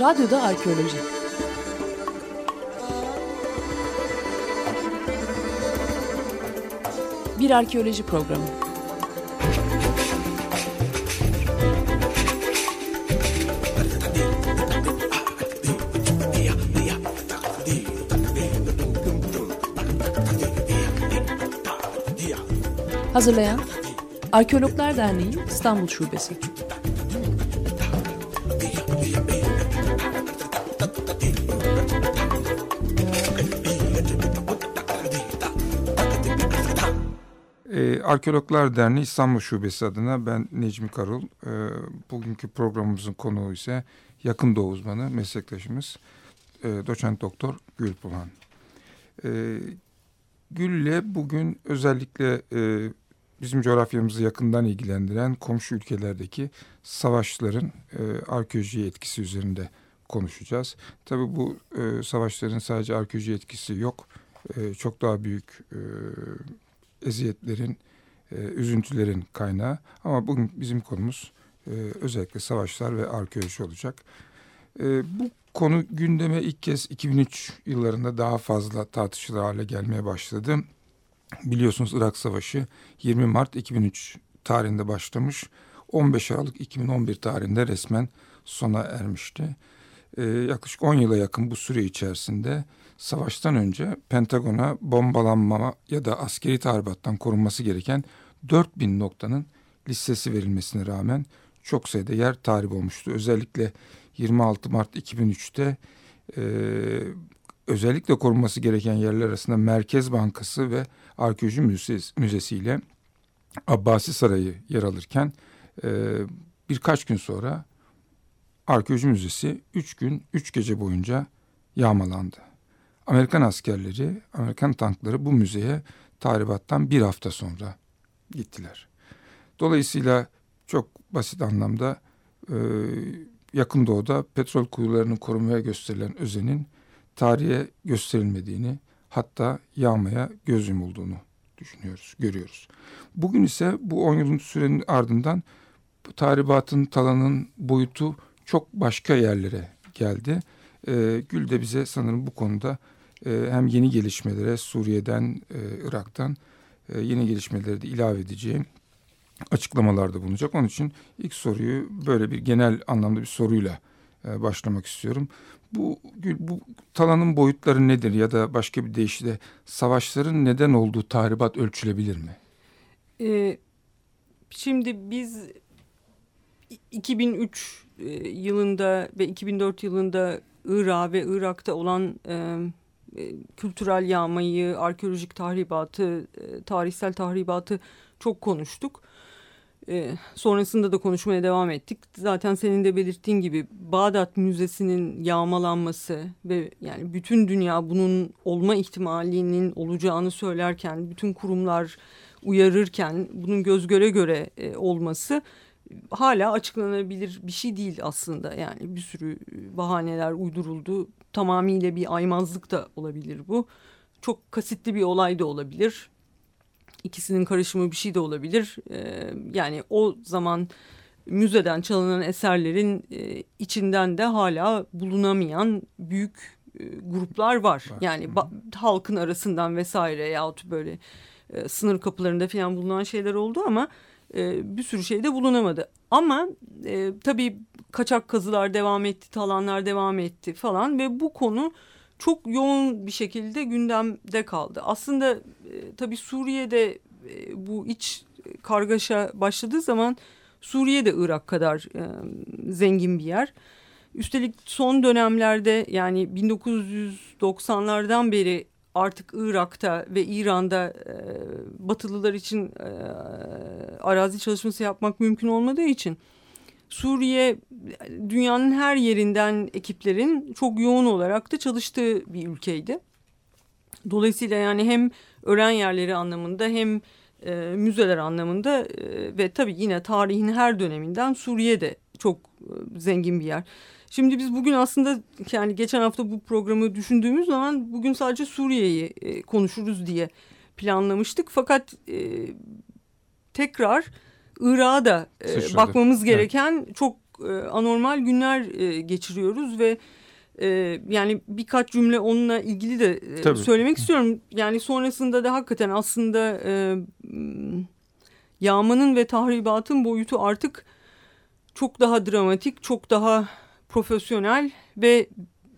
Radyoda Arkeoloji Bir arkeoloji programı. Hazırlayan Arkeologlar Derneği İstanbul Şubesi. Arkeologlar Derneği İstanbul Şubesi adına ben Necmi Karul. Ee, bugünkü programımızın konuğu ise yakın doğu uzmanı meslektaşımız e, doçent doktor Gül Pulan. Ee, Gül'le bugün özellikle e, bizim coğrafyamızı yakından ilgilendiren komşu ülkelerdeki savaşların e, arkeoloji etkisi üzerinde konuşacağız. Tabii bu e, savaşların sadece arkeoloji etkisi yok. E, çok daha büyük e, eziyetlerin, e, üzüntülerin kaynağı. Ama bugün bizim konumuz e, özellikle savaşlar ve arkeoloji olacak. E, bu konu gündeme ilk kez 2003 yıllarında daha fazla tartışılır hale gelmeye başladı. Biliyorsunuz Irak Savaşı 20 Mart 2003 tarihinde başlamış. 15 Aralık 2011 tarihinde resmen sona ermişti. Ee, yaklaşık 10 yıla yakın bu süre içerisinde savaştan önce Pentagon'a bombalanma ya da askeri tahribattan korunması gereken 4000 noktanın listesi verilmesine rağmen çok sayıda yer tahrip olmuştu. Özellikle 26 Mart 2003'te e, özellikle korunması gereken yerler arasında Merkez Bankası ve Arkeoloji Müzesi, Müzesi ile Abbasi Sarayı yer alırken e, birkaç gün sonra Arkeoloji Müzesi üç gün, üç gece boyunca yağmalandı. Amerikan askerleri, Amerikan tankları bu müzeye tahribattan bir hafta sonra gittiler. Dolayısıyla çok basit anlamda e, yakın doğuda petrol kuyularının korunmaya gösterilen özenin tarihe gösterilmediğini hatta yağmaya göz yumulduğunu düşünüyoruz, görüyoruz. Bugün ise bu 10 yılın sürenin ardından bu tahribatın talanın boyutu çok başka yerlere geldi. Ee, Gül de bize sanırım bu konuda e, hem yeni gelişmelere Suriye'den, e, Irak'tan e, yeni gelişmeleri de ilave edeceğim açıklamalarda bulunacak. Onun için ilk soruyu böyle bir genel anlamda bir soruyla e, başlamak istiyorum. Bu, bu talanın boyutları nedir ya da başka bir deyişle savaşların neden olduğu tahribat ölçülebilir mi? Ee, şimdi biz 2003 e, yılında ve 2004 yılında Irak ve Irak'ta olan e, kültürel yağmayı, arkeolojik tahribatı, e, tarihsel tahribatı çok konuştuk. E, sonrasında da konuşmaya devam ettik. Zaten senin de belirttiğin gibi Bağdat Müzesi'nin yağmalanması ve yani bütün dünya bunun olma ihtimalinin olacağını söylerken, bütün kurumlar uyarırken bunun göz göre göre e, olması hala açıklanabilir bir şey değil aslında. Yani bir sürü bahaneler uyduruldu. Tamamıyla bir aymazlık da olabilir bu. Çok kasıtlı bir olay da olabilir ikisinin karışımı bir şey de olabilir. E, yani o zaman müzeden çalınan eserlerin e, içinden de hala bulunamayan büyük e, gruplar var. var. Yani halkın arasından vesaire yahut böyle e, sınır kapılarında falan bulunan şeyler oldu ama e, bir sürü şey de bulunamadı. Ama e, tabii kaçak kazılar devam etti, talanlar devam etti falan ve bu konu çok yoğun bir şekilde gündemde kaldı. Aslında e, tabii Suriye'de e, bu iç kargaşa başladığı zaman Suriye de Irak kadar e, zengin bir yer. Üstelik son dönemlerde yani 1990'lardan beri artık Irak'ta ve İran'da e, Batılılar için e, arazi çalışması yapmak mümkün olmadığı için Suriye dünyanın her yerinden ekiplerin çok yoğun olarak da çalıştığı bir ülkeydi. Dolayısıyla yani hem öğren yerleri anlamında hem e, müzeler anlamında e, ve tabii yine tarihin her döneminden Suriye de çok e, zengin bir yer. Şimdi biz bugün aslında yani geçen hafta bu programı düşündüğümüz zaman bugün sadece Suriye'yi e, konuşuruz diye planlamıştık. Fakat e, tekrar Irak'a da e, bakmamız gereken evet. çok e, anormal günler e, geçiriyoruz ve e, yani birkaç cümle onunla ilgili de e, söylemek istiyorum. Yani sonrasında da hakikaten aslında e, yağmanın ve tahribatın boyutu artık çok daha dramatik, çok daha profesyonel ve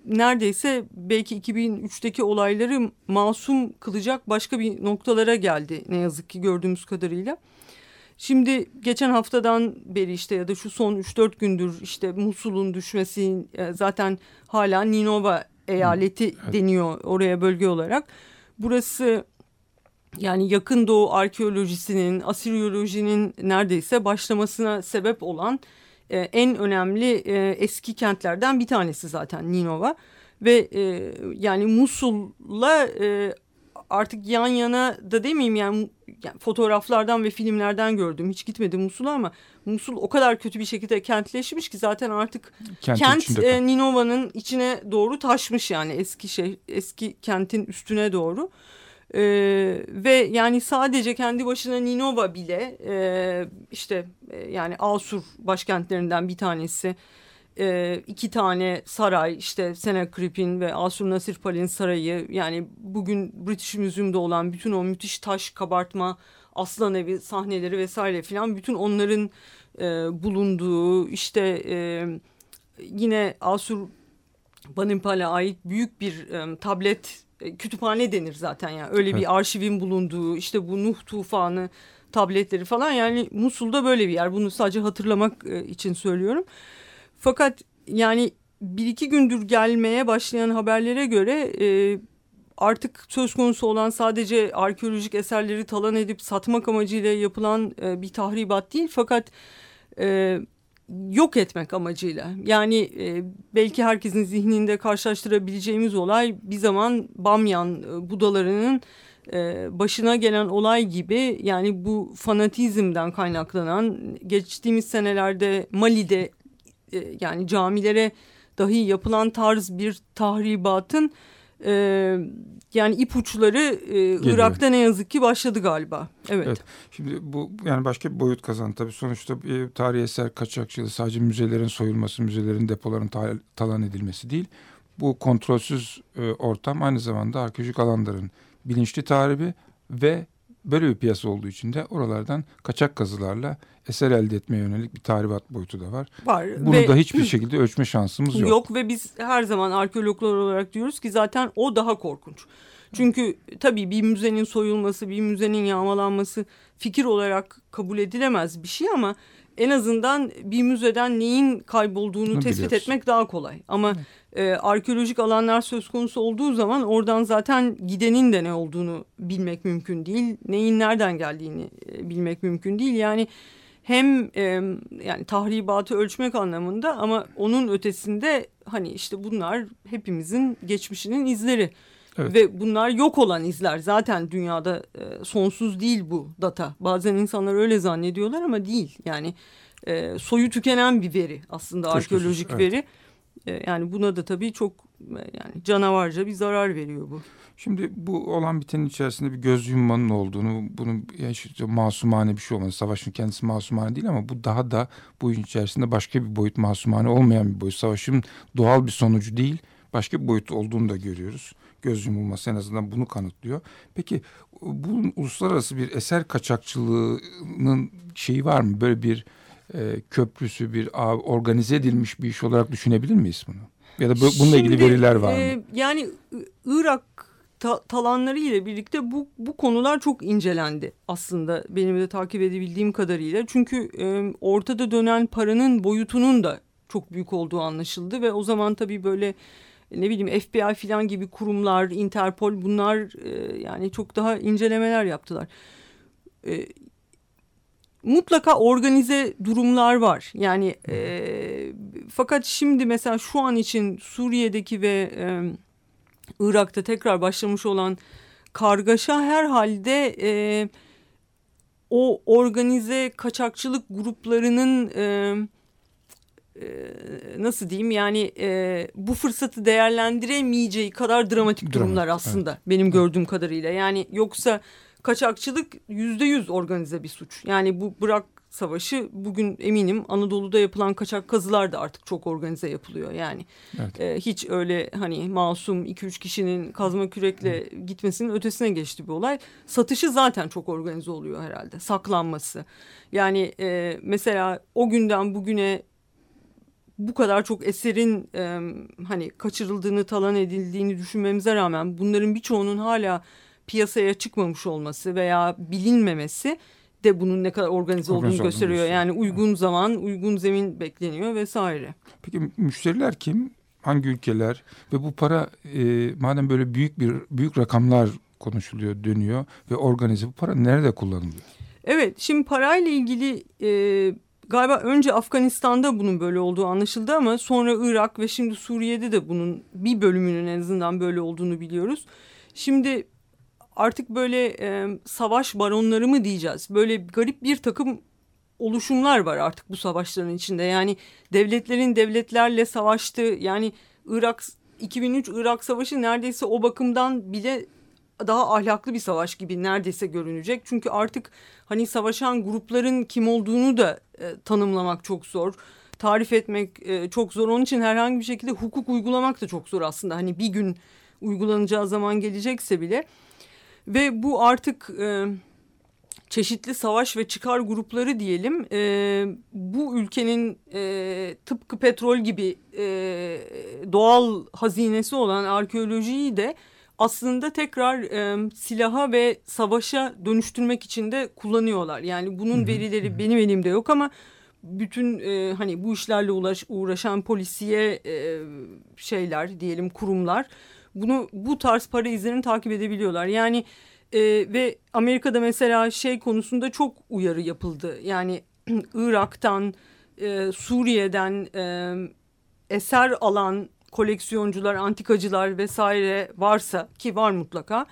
neredeyse belki 2003'teki olayları masum kılacak başka bir noktalara geldi ne yazık ki gördüğümüz kadarıyla. Şimdi geçen haftadan beri işte ya da şu son 3-4 gündür işte Musul'un düşmesi e, zaten hala Ninova eyaleti evet. deniyor oraya bölge olarak. Burası yani yakın doğu arkeolojisinin, Asiryolojinin neredeyse başlamasına sebep olan e, en önemli e, eski kentlerden bir tanesi zaten Ninova. Ve e, yani Musul'la e, artık yan yana da demeyeyim yani, yani fotoğraflardan ve filmlerden gördüm. Hiç gitmedim Musul'a ama Musul o kadar kötü bir şekilde kentleşmiş ki zaten artık Kentin kent e, Ninova'nın içine doğru taşmış yani eski şey eski kentin üstüne doğru. Ee, ve yani sadece kendi başına Ninova bile e, işte e, yani Asur başkentlerinden bir tanesi e, iki tane saray işte Senekrip'in ve Asur Nasirpal'in sarayı yani bugün British Museum'da olan bütün o müthiş taş kabartma aslan evi sahneleri vesaire filan bütün onların e, bulunduğu işte e, yine Asur Banimpal'e ait büyük bir e, tablet e, kütüphane denir zaten yani öyle evet. bir arşivin bulunduğu işte bu Nuh tufanı tabletleri falan yani Musul'da böyle bir yer bunu sadece hatırlamak e, için söylüyorum. Fakat yani bir iki gündür gelmeye başlayan haberlere göre e, artık söz konusu olan sadece arkeolojik eserleri talan edip satmak amacıyla yapılan e, bir tahribat değil fakat e, yok etmek amacıyla. Yani e, belki herkesin zihninde karşılaştırabileceğimiz olay bir zaman Bamyan e, Budalarının e, başına gelen olay gibi yani bu fanatizmden kaynaklanan geçtiğimiz senelerde Mali'de e, yani camilere dahi yapılan tarz bir tahribatın e, yani ipuçları e, Irak'ta ne yazık ki başladı galiba. Evet. evet. Şimdi bu yani başka bir boyut kazandı tabii. Sonuçta e, tarihi eser kaçakçılığı sadece müzelerin soyulması, müzelerin depoların ta talan edilmesi değil. Bu kontrolsüz e, ortam aynı zamanda arkeolojik alanların bilinçli tarihi ve böyle bir piyasa olduğu için de oralardan kaçak kazılarla eser elde etmeye yönelik bir tahribat boyutu da var. Var. Bunu ve, da hiçbir şekilde ölçme şansımız yok. Yok ve biz her zaman arkeologlar olarak diyoruz ki zaten o daha korkunç. Çünkü tabii bir müzenin soyulması, bir müzenin yağmalanması fikir olarak kabul edilemez bir şey ama en azından bir müzeden neyin kaybolduğunu Bunu tespit etmek daha kolay. Ama e, arkeolojik alanlar söz konusu olduğu zaman oradan zaten gidenin de ne olduğunu bilmek mümkün değil. Neyin nereden geldiğini e, bilmek mümkün değil. Yani hem e, yani tahribatı ölçmek anlamında ama onun ötesinde hani işte bunlar hepimizin geçmişinin izleri. Evet. Ve bunlar yok olan izler. Zaten dünyada e, sonsuz değil bu data. Bazen insanlar öyle zannediyorlar ama değil. Yani e, soyu tükenen bir veri aslında Keşke arkeolojik evet. veri. E, yani buna da tabii çok e, yani canavarca bir zarar veriyor bu. Şimdi bu olan bitenin içerisinde bir göz yummanın olduğunu, bunun ya işte masumane bir şey olmadı. Savaşın kendisi masumane değil ama bu daha da bu içerisinde başka bir boyut masumane olmayan bir boyut. Savaşın doğal bir sonucu değil, başka bir boyut olduğunu da görüyoruz. Göz yumulması en azından bunu kanıtlıyor. Peki bu uluslararası bir eser kaçakçılığının şeyi var mı? Böyle bir e, köprüsü, bir organize edilmiş bir iş olarak düşünebilir miyiz bunu? Ya da bununla Şimdi, ilgili veriler var mı? E, yani Irak ta talanları ile birlikte bu, bu konular çok incelendi aslında benim de takip edebildiğim kadarıyla. Çünkü e, ortada dönen paranın boyutunun da çok büyük olduğu anlaşıldı ve o zaman tabii böyle ne bileyim FBI falan gibi kurumlar, Interpol bunlar e, yani çok daha incelemeler yaptılar. E, mutlaka organize durumlar var. Yani e, fakat şimdi mesela şu an için Suriye'deki ve e, Irak'ta tekrar başlamış olan kargaşa herhalde e, o organize kaçakçılık gruplarının e, e, nasıl diyeyim yani e, bu fırsatı değerlendiremeyeceği kadar dramatik durumlar aslında evet. benim gördüğüm kadarıyla. Yani yoksa kaçakçılık yüzde yüz organize bir suç. Yani bu bırak Savaşı bugün eminim Anadolu'da yapılan kaçak kazılar da artık çok organize yapılıyor yani. Evet. E, hiç öyle hani masum 2-3 kişinin kazma kürekle gitmesinin ötesine geçti bir olay. Satışı zaten çok organize oluyor herhalde. Saklanması. Yani e, mesela o günden bugüne bu kadar çok eserin e, hani kaçırıldığını, talan edildiğini düşünmemize rağmen bunların birçoğunun hala piyasaya çıkmamış olması veya bilinmemesi de bunun ne kadar organize, olduğunu Organize olduğunu gösteriyor. gösteriyor. Yani uygun zaman, uygun zemin bekleniyor vesaire. Peki müşteriler kim? Hangi ülkeler? Ve bu para e, madem böyle büyük bir büyük rakamlar konuşuluyor, dönüyor ve organize bu para nerede kullanılıyor? Evet, şimdi parayla ilgili e, galiba önce Afganistan'da bunun böyle olduğu anlaşıldı ama sonra Irak ve şimdi Suriye'de de bunun bir bölümünün en azından böyle olduğunu biliyoruz. Şimdi artık böyle e, savaş baronları mı diyeceğiz? Böyle garip bir takım oluşumlar var artık bu savaşların içinde. Yani devletlerin devletlerle savaştığı yani Irak 2003 Irak Savaşı neredeyse o bakımdan bile daha ahlaklı bir savaş gibi neredeyse görünecek. Çünkü artık hani savaşan grupların kim olduğunu da e, tanımlamak çok zor. Tarif etmek e, çok zor. Onun için herhangi bir şekilde hukuk uygulamak da çok zor aslında. Hani bir gün uygulanacağı zaman gelecekse bile. Ve bu artık e, çeşitli savaş ve çıkar grupları diyelim e, bu ülkenin e, tıpkı petrol gibi e, doğal hazinesi olan arkeolojiyi de aslında tekrar e, silaha ve savaşa dönüştürmek için de kullanıyorlar. Yani bunun verileri benim elimde yok ama bütün e, hani bu işlerle uğraş, uğraşan polisiye e, şeyler diyelim kurumlar bunu bu tarz para izlerini takip edebiliyorlar. Yani e, ve Amerika'da mesela şey konusunda çok uyarı yapıldı. Yani Irak'tan, e, Suriye'den e, eser alan koleksiyoncular, antikacılar vesaire varsa ki var mutlaka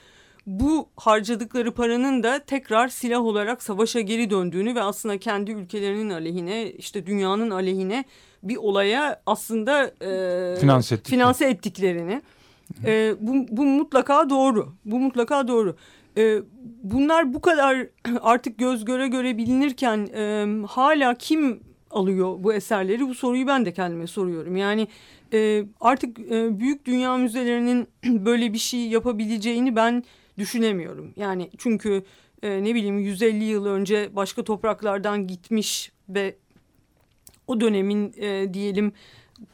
bu harcadıkları paranın da tekrar silah olarak savaşa geri döndüğünü ve aslında kendi ülkelerinin aleyhine işte dünyanın aleyhine bir olaya aslında e, Finanse ettikleri. finanse ettiklerini. E, bu, bu mutlaka doğru. Bu mutlaka doğru. E, bunlar bu kadar artık göz göre göre bilinirken e, hala kim alıyor bu eserleri? Bu soruyu ben de kendime soruyorum. Yani e, artık e, büyük dünya müzelerinin böyle bir şey yapabileceğini ben düşünemiyorum. Yani çünkü e, ne bileyim 150 yıl önce başka topraklardan gitmiş ve o dönemin e, diyelim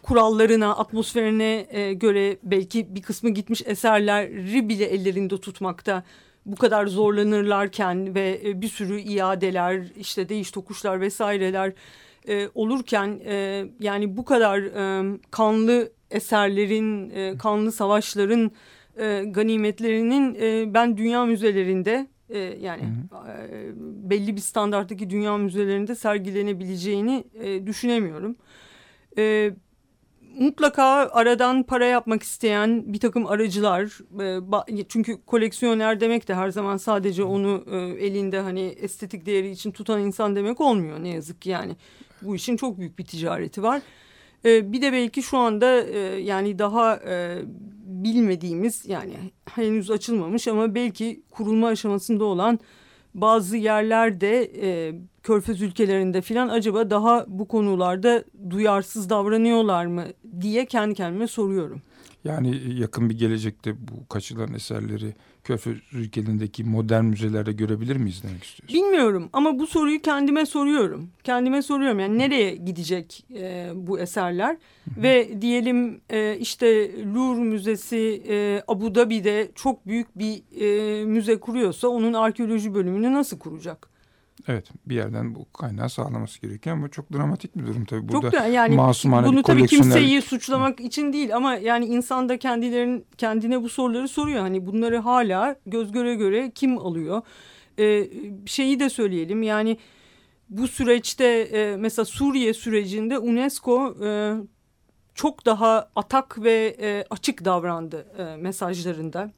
kurallarına, atmosferine e, göre belki bir kısmı gitmiş eserleri bile ellerinde tutmakta bu kadar zorlanırlarken ve e, bir sürü iadeler, işte değiş tokuşlar vesaireler e, olurken e, yani bu kadar e, kanlı eserlerin, e, kanlı savaşların e, ganimetlerinin e, ben dünya müzelerinde e, yani e, belli bir standarttaki dünya müzelerinde sergilenebileceğini e, düşünemiyorum. E, mutlaka aradan para yapmak isteyen bir takım aracılar e, çünkü koleksiyoner demek de her zaman sadece onu e, elinde hani estetik değeri için tutan insan demek olmuyor ne yazık ki yani bu işin çok büyük bir ticareti var. E, bir de belki şu anda e, yani daha e, bilmediğimiz yani henüz açılmamış ama belki kurulma aşamasında olan bazı yerlerde e, körfez ülkelerinde filan acaba daha bu konularda duyarsız davranıyorlar mı diye kendi kendime soruyorum. Yani yakın bir gelecekte bu kaçılan eserleri Körfez ülkelerindeki modern müzelerde görebilir miyiz demek istiyorsun? Bilmiyorum ama bu soruyu kendime soruyorum. Kendime soruyorum yani nereye gidecek e, bu eserler? Ve diyelim e, işte Louvre Müzesi e, Abu Dhabi'de çok büyük bir e, müze kuruyorsa onun arkeoloji bölümünü nasıl kuracak? Evet bir yerden bu kaynağı sağlaması gerekiyor ama çok dramatik bir durum tabii. Burada çok yani masumane bunu tabii koleksiyoner... kimseyi suçlamak için değil ama yani insan da kendilerin kendine bu soruları soruyor. Hani bunları hala göz göre göre kim alıyor? Ee, şeyi de söyleyelim yani bu süreçte e, mesela Suriye sürecinde UNESCO e, çok daha atak ve e, açık davrandı e, mesajlarında.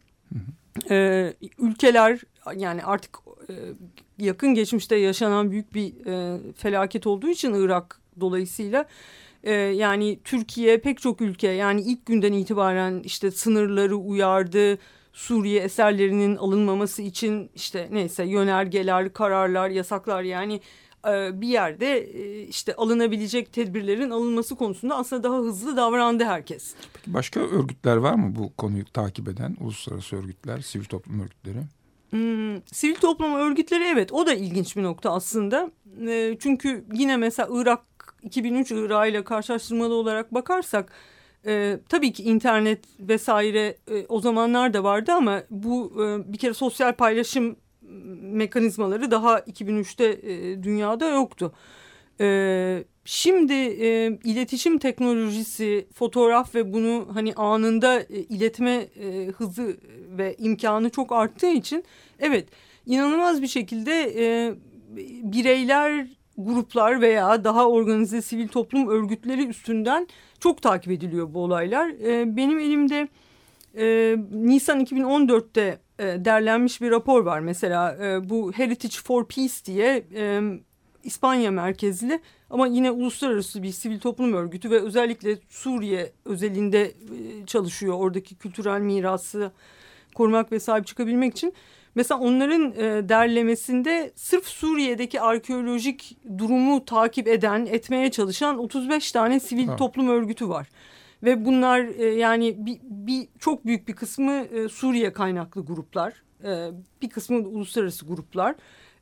E, ülkeler yani artık e, yakın geçmişte yaşanan büyük bir e, felaket olduğu için Irak dolayısıyla e, yani Türkiye pek çok ülke yani ilk günden itibaren işte sınırları uyardı. Suriye eserlerinin alınmaması için işte neyse yönergeler, kararlar, yasaklar yani e, bir yerde e, işte alınabilecek tedbirlerin alınması konusunda aslında daha hızlı davrandı herkes. Peki başka örgütler var mı bu konuyu takip eden uluslararası örgütler, sivil toplum örgütleri? Hmm, sivil toplum örgütleri evet o da ilginç bir nokta aslında. E, çünkü yine mesela Irak 2003 Irak ile karşılaştırmalı olarak bakarsak e, tabii ki internet vesaire e, o zamanlar da vardı ama bu e, bir kere sosyal paylaşım mekanizmaları daha 2003'te e, dünyada yoktu. E, şimdi e, iletişim teknolojisi, fotoğraf ve bunu hani anında e, iletme e, hızı ve imkanı çok arttığı için evet inanılmaz bir şekilde e, bireyler gruplar veya daha organize sivil toplum örgütleri üstünden çok takip ediliyor bu olaylar. E, benim elimde e, Nisan 2014'te e, derlenmiş bir rapor var mesela e, bu Heritage for Peace diye e, İspanya merkezli ama yine uluslararası bir sivil toplum örgütü ve özellikle Suriye özelinde e, çalışıyor oradaki kültürel mirası korumak ve sahip çıkabilmek için. Mesela onların e, derlemesinde sırf Suriye'deki arkeolojik durumu takip eden, etmeye çalışan 35 tane sivil ha. toplum örgütü var. Ve bunlar e, yani bir, bir çok büyük bir kısmı e, Suriye kaynaklı gruplar, e, bir kısmı uluslararası gruplar.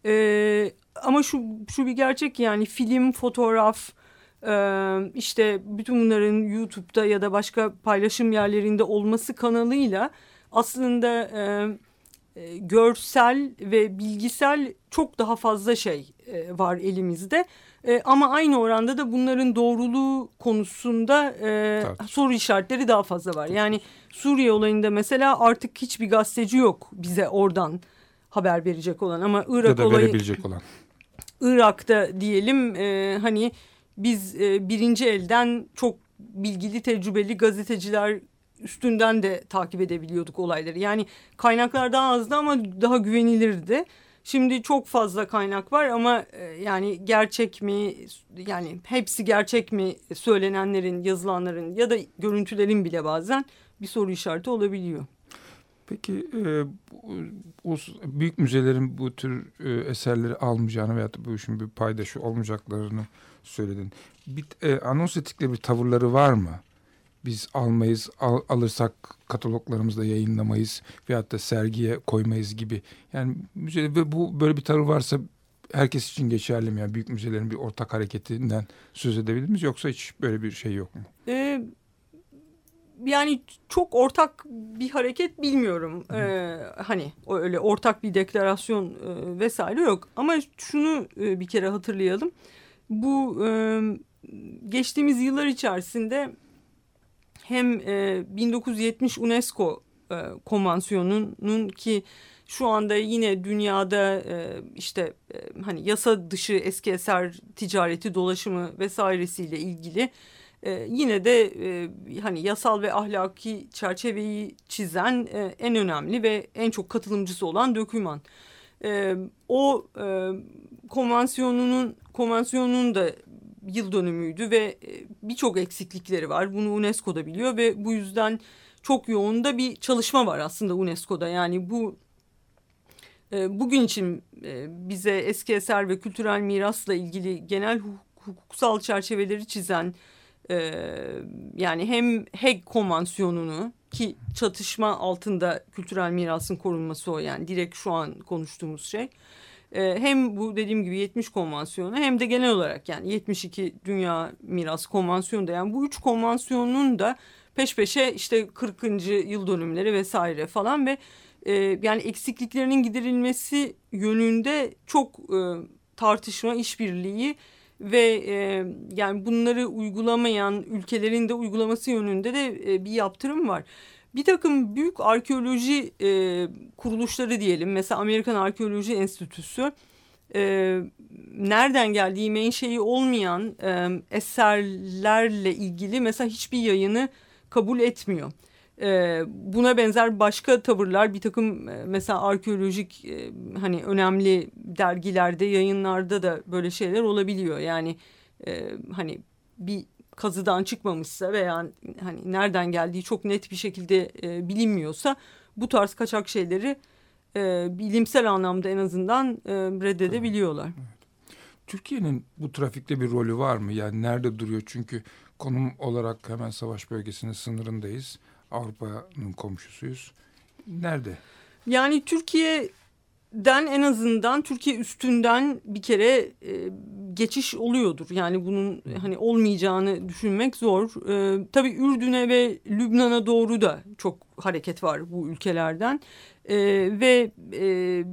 E, ama şu şu bir gerçek yani film, fotoğraf, e, işte bütün bunların YouTube'da ya da başka paylaşım yerlerinde olması kanalıyla aslında e, e, görsel ve bilgisel çok daha fazla şey e, var elimizde. E, ama aynı oranda da bunların doğruluğu konusunda e, soru işaretleri daha fazla var. Yani Suriye olayında mesela artık hiçbir gazeteci yok bize oradan haber verecek olan ama Irak ya da olayı verebilecek olan. Irak'ta diyelim e, hani biz e, birinci elden çok bilgili tecrübeli gazeteciler üstünden de takip edebiliyorduk olayları. Yani kaynaklar daha azdı ama daha güvenilirdi. Şimdi çok fazla kaynak var ama e, yani gerçek mi yani hepsi gerçek mi söylenenlerin yazılanların ya da görüntülerin bile bazen bir soru işareti olabiliyor. Peki e, bu, büyük müzelerin bu tür e, eserleri almayacağını veya bu işin bir paydaşı olmayacaklarını söyledin. Bir e, anons ettikleri bir tavırları var mı? Biz almayız, al, alırsak kataloglarımızda yayınlamayız veyahut da sergiye koymayız gibi. Yani müze ve bu böyle bir tavır varsa herkes için geçerli mi? Yani büyük müzelerin bir ortak hareketinden söz edebilir miyiz yoksa hiç böyle bir şey yok mu? Ee, yani çok ortak bir hareket bilmiyorum. Ee, hani öyle ortak bir deklarasyon e, vesaire yok. Ama şunu e, bir kere hatırlayalım. Bu e, geçtiğimiz yıllar içerisinde hem e, 1970 UNESCO e, konvansiyonunun ki şu anda yine dünyada e, işte e, hani yasa dışı eski eser ticareti dolaşımı vesairesiyle ilgili e, yine de e, hani yasal ve ahlaki çerçeveyi çizen e, en önemli ve en çok katılımcısı olan döküman. E, o e, konvansiyonunun konvansiyonun da yıl dönümüydü ve e, birçok eksiklikleri var. Bunu UNESCO da biliyor ve bu yüzden çok yoğun da bir çalışma var aslında UNESCO'da. Yani bu e, bugün için e, bize eski eser ve kültürel mirasla ilgili genel hukuksal çerçeveleri çizen yani hem Hague Konvansiyonu'nu ki çatışma altında kültürel mirasın korunması o yani direkt şu an konuştuğumuz şey e, hem bu dediğim gibi 70 konvansiyonu hem de genel olarak yani 72 Dünya Miras Konvansiyonu da yani bu üç konvansiyonun da peş peşe işte 40. yıl dönümleri vesaire falan ve e, yani eksikliklerinin giderilmesi yönünde çok e, tartışma, işbirliği ve e, yani bunları uygulamayan ülkelerin de uygulaması yönünde de e, bir yaptırım var bir takım büyük arkeoloji e, kuruluşları diyelim mesela Amerikan Arkeoloji Enstitüsü e, nereden geldiği menşei olmayan e, eserlerle ilgili mesela hiçbir yayını kabul etmiyor. E, buna benzer başka tavırlar bir takım e, mesela arkeolojik e, hani önemli dergilerde yayınlarda da böyle şeyler olabiliyor. Yani e, hani bir kazıdan çıkmamışsa veya hani nereden geldiği çok net bir şekilde e, bilinmiyorsa bu tarz kaçak şeyleri e, bilimsel anlamda en azından e, reddedebiliyorlar. Evet. Türkiye'nin bu trafikte bir rolü var mı? Yani nerede duruyor? Çünkü konum olarak hemen savaş bölgesinin sınırındayız. Avrupa'nın komşusuyuz. Nerede? Yani Türkiye'den en azından Türkiye üstünden bir kere e, geçiş oluyordur. Yani bunun hani olmayacağını düşünmek zor. E, tabii Ürdün'e ve Lübnan'a doğru da çok hareket var bu ülkelerden. E, ve e,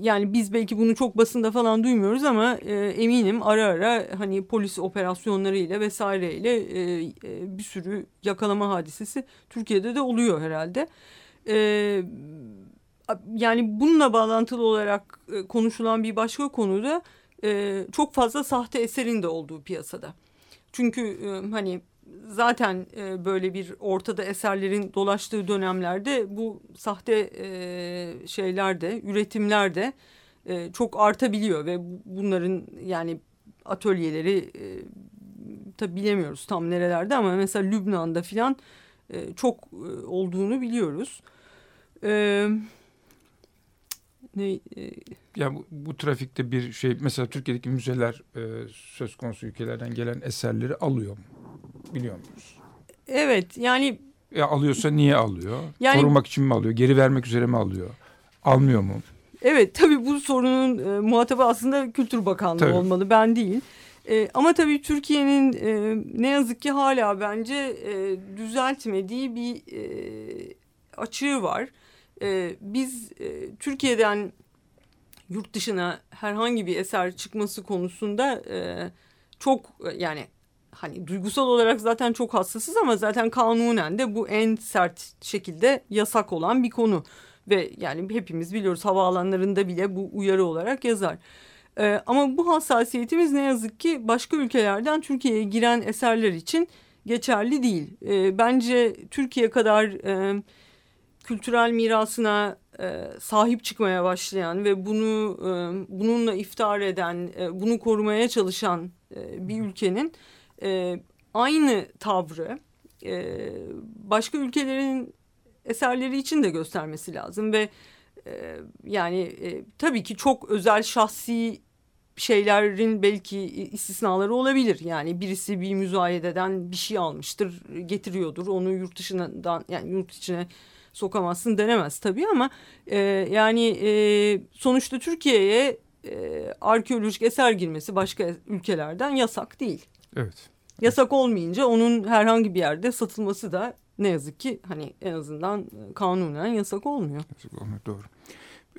yani biz belki bunu çok basında falan duymuyoruz ama e, eminim ara ara hani polis operasyonlarıyla vesaireyle e, e, bir sürü yakalama hadisesi Türkiye'de de oluyor herhalde. E, yani bununla bağlantılı olarak e, konuşulan bir başka konu da e, çok fazla sahte eserin de olduğu piyasada. Çünkü e, hani zaten e, böyle bir ortada eserlerin dolaştığı dönemlerde bu sahte e, şeyler çok artabiliyor ve bunların yani atölyeleri tabi bilemiyoruz tam nerelerde ama mesela Lübnan'da filan çok olduğunu biliyoruz. E, ne e, ya bu, bu trafikte bir şey mesela Türkiye'deki müzeler e, söz konusu ülkelerden gelen eserleri alıyor mu? Biliyor muyuz? Evet yani ya alıyorsa niye alıyor? Yani, Korumak için mi alıyor? Geri vermek üzere mi alıyor? Almıyor mu? Evet tabii bu sorunun e, muhatabı aslında Kültür Bakanlığı tabii. olmalı ben değil. E, ama tabii Türkiye'nin e, ne yazık ki hala bence e, düzeltmediği bir e, açığı var. E, biz e, Türkiye'den yurt dışına herhangi bir eser çıkması konusunda e, çok yani hani duygusal olarak zaten çok hassasız ama zaten kanunen de bu en sert şekilde yasak olan bir konu. Ve yani hepimiz biliyoruz havaalanlarında bile bu uyarı olarak yazar. Ee, ama bu hassasiyetimiz ne yazık ki başka ülkelerden Türkiye'ye giren eserler için geçerli değil. Ee, bence Türkiye kadar e, kültürel mirasına e, sahip çıkmaya başlayan ve bunu e, bununla iftar eden, e, bunu korumaya çalışan e, bir ülkenin e, aynı tavrı e, başka ülkelerin eserleri için de göstermesi lazım ve e, yani e, tabii ki çok özel şahsi şeylerin belki istisnaları olabilir. Yani birisi bir müzayededen bir şey almıştır, getiriyordur. Onu yurt dışından yani yurt içine sokamazsın denemez tabii ama e, yani e, sonuçta Türkiye'ye e, arkeolojik eser girmesi başka ülkelerden yasak değil. Evet. Yasak olmayınca onun herhangi bir yerde satılması da ne yazık ki hani en azından e, kanunen yasak olmuyor. Yasak olmuyor doğru.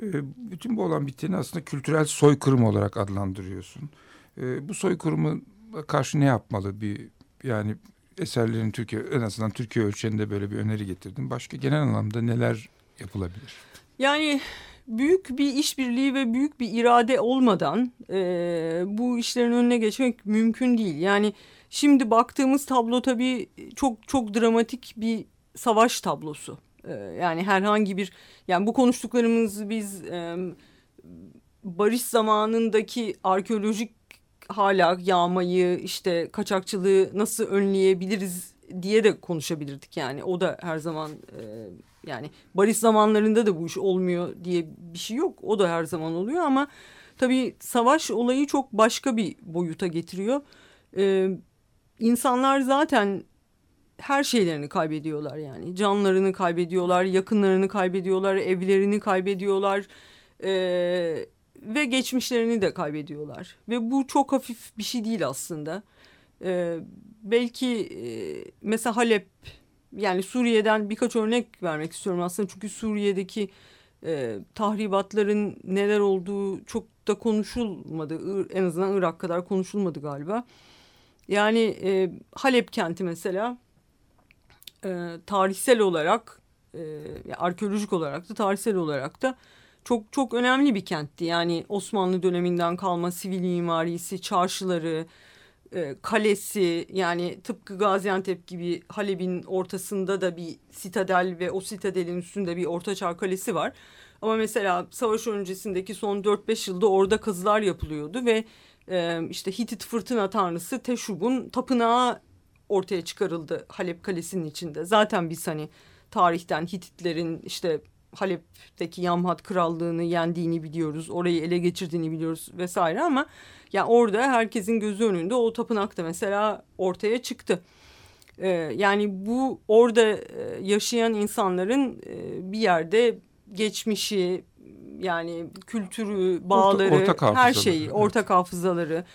Ee, bütün bu olan biteni aslında kültürel soykırım olarak adlandırıyorsun. Ee, bu soykırımı karşı ne yapmalı bir yani eserlerin Türkiye en azından Türkiye ölçeğinde böyle bir öneri getirdim. Başka genel anlamda neler yapılabilir? Yani büyük bir işbirliği ve büyük bir irade olmadan e, bu işlerin önüne geçmek mümkün değil. Yani Şimdi baktığımız tablo tabii çok çok dramatik bir savaş tablosu. Ee, yani herhangi bir yani bu konuştuklarımız biz e, barış zamanındaki arkeolojik hala yağmayı işte kaçakçılığı nasıl önleyebiliriz diye de konuşabilirdik yani o da her zaman e, yani barış zamanlarında da bu iş olmuyor diye bir şey yok o da her zaman oluyor ama tabii savaş olayı çok başka bir boyuta getiriyor. E, insanlar zaten her şeylerini kaybediyorlar yani. Canlarını kaybediyorlar, yakınlarını kaybediyorlar, evlerini kaybediyorlar e, ve geçmişlerini de kaybediyorlar. Ve bu çok hafif bir şey değil aslında. E, belki e, mesela Halep yani Suriye'den birkaç örnek vermek istiyorum aslında. Çünkü Suriye'deki e, tahribatların neler olduğu çok da konuşulmadı. En azından Irak kadar konuşulmadı galiba. Yani e, Halep kenti mesela e, tarihsel olarak, e, arkeolojik olarak da tarihsel olarak da çok çok önemli bir kentti. Yani Osmanlı döneminden kalma sivil mimarisi, çarşıları, e, kalesi yani tıpkı Gaziantep gibi Halep'in ortasında da bir sitadel ve o sitadelin üstünde bir ortaçağ kalesi var. Ama mesela savaş öncesindeki son 4-5 yılda orada kazılar yapılıyordu ve e, işte Hitit fırtına tanrısı Teşub'un tapınağı ortaya çıkarıldı Halep Kalesi'nin içinde. Zaten biz hani tarihten Hititlerin işte Halep'teki Yamhat Krallığını yendiğini biliyoruz. Orayı ele geçirdiğini biliyoruz vesaire ama yani orada herkesin gözü önünde o tapınak da mesela ortaya çıktı. Ee, yani bu orada e, yaşayan insanların e, bir yerde geçmişi yani kültürü, bağları, ortak her şeyi, evet. ortak hafızaları.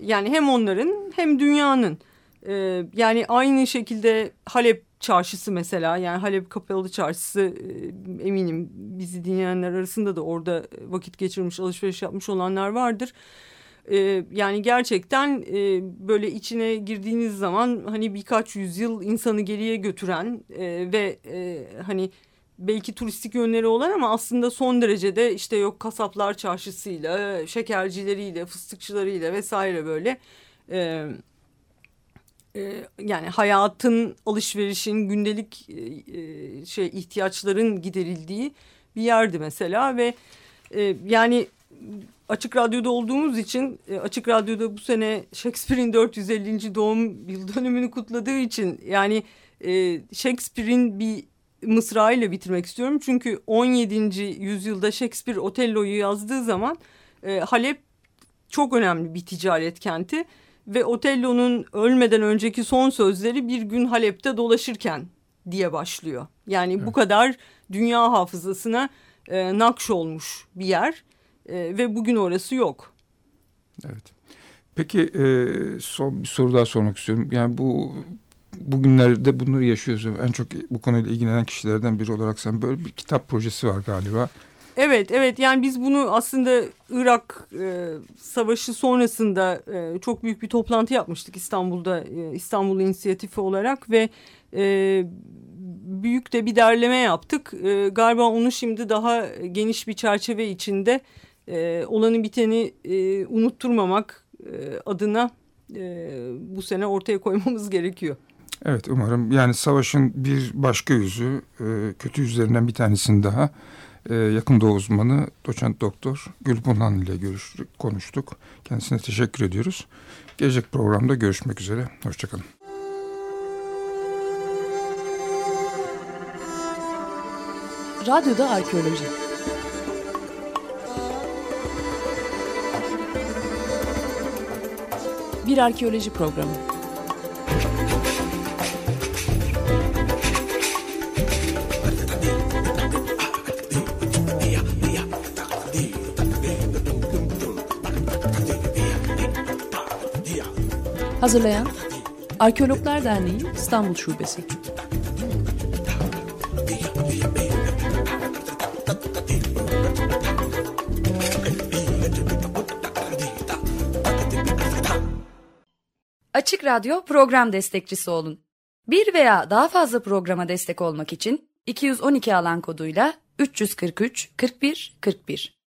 Yani hem onların hem dünyanın. Ee, yani aynı şekilde Halep çarşısı mesela yani Halep Kapalı Çarşısı e, eminim bizi dinleyenler arasında da orada vakit geçirmiş alışveriş yapmış olanlar vardır. E, yani gerçekten e, böyle içine girdiğiniz zaman hani birkaç yüzyıl insanı geriye götüren e, ve e, hani belki turistik yönleri olan ama aslında son derecede işte yok kasaplar çarşısıyla, şekercileriyle, fıstıkçılarıyla vesaire böyle e, yani hayatın, alışverişin, gündelik e, şey ihtiyaçların giderildiği bir yerdi mesela ve e, yani Açık Radyo'da olduğumuz için e, Açık Radyo'da bu sene Shakespeare'in 450. doğum yıl dönümünü kutladığı için yani e, Shakespeare'in bir mısra ile bitirmek istiyorum. Çünkü 17. yüzyılda Shakespeare Otello'yu yazdığı zaman e, Halep çok önemli bir ticaret kenti ve Otello'nun ölmeden önceki son sözleri bir gün Halep'te dolaşırken diye başlıyor. Yani evet. bu kadar dünya hafızasına e, nakş olmuş bir yer e, ve bugün orası yok. Evet. Peki e, son bir soru daha sormak istiyorum. Yani bu bugünlerde bunları yaşıyoruz. En çok bu konuyla ilgilenen kişilerden biri olarak sen böyle bir kitap projesi var galiba. Evet, evet. Yani biz bunu aslında Irak e, Savaşı sonrasında e, çok büyük bir toplantı yapmıştık İstanbul'da, e, İstanbul İnisiyatifi olarak ve e, büyük de bir derleme yaptık. E, galiba onu şimdi daha geniş bir çerçeve içinde e, olanı biteni e, unutturmamak e, adına e, bu sene ortaya koymamız gerekiyor. Evet umarım yani savaşın bir başka yüzü e, kötü yüzlerinden bir tanesini daha e, yakın doğu uzmanı doçent doktor Gülbunhan ile görüştük, konuştuk. Kendisine teşekkür ediyoruz. Gelecek programda görüşmek üzere. Hoşçakalın. Radyoda Arkeoloji Bir arkeoloji programı. Hazırlayan Arkeologlar Derneği İstanbul Şubesi. Açık Radyo program destekçisi olun. Bir veya daha fazla programa destek olmak için 212 alan koduyla 343 41 41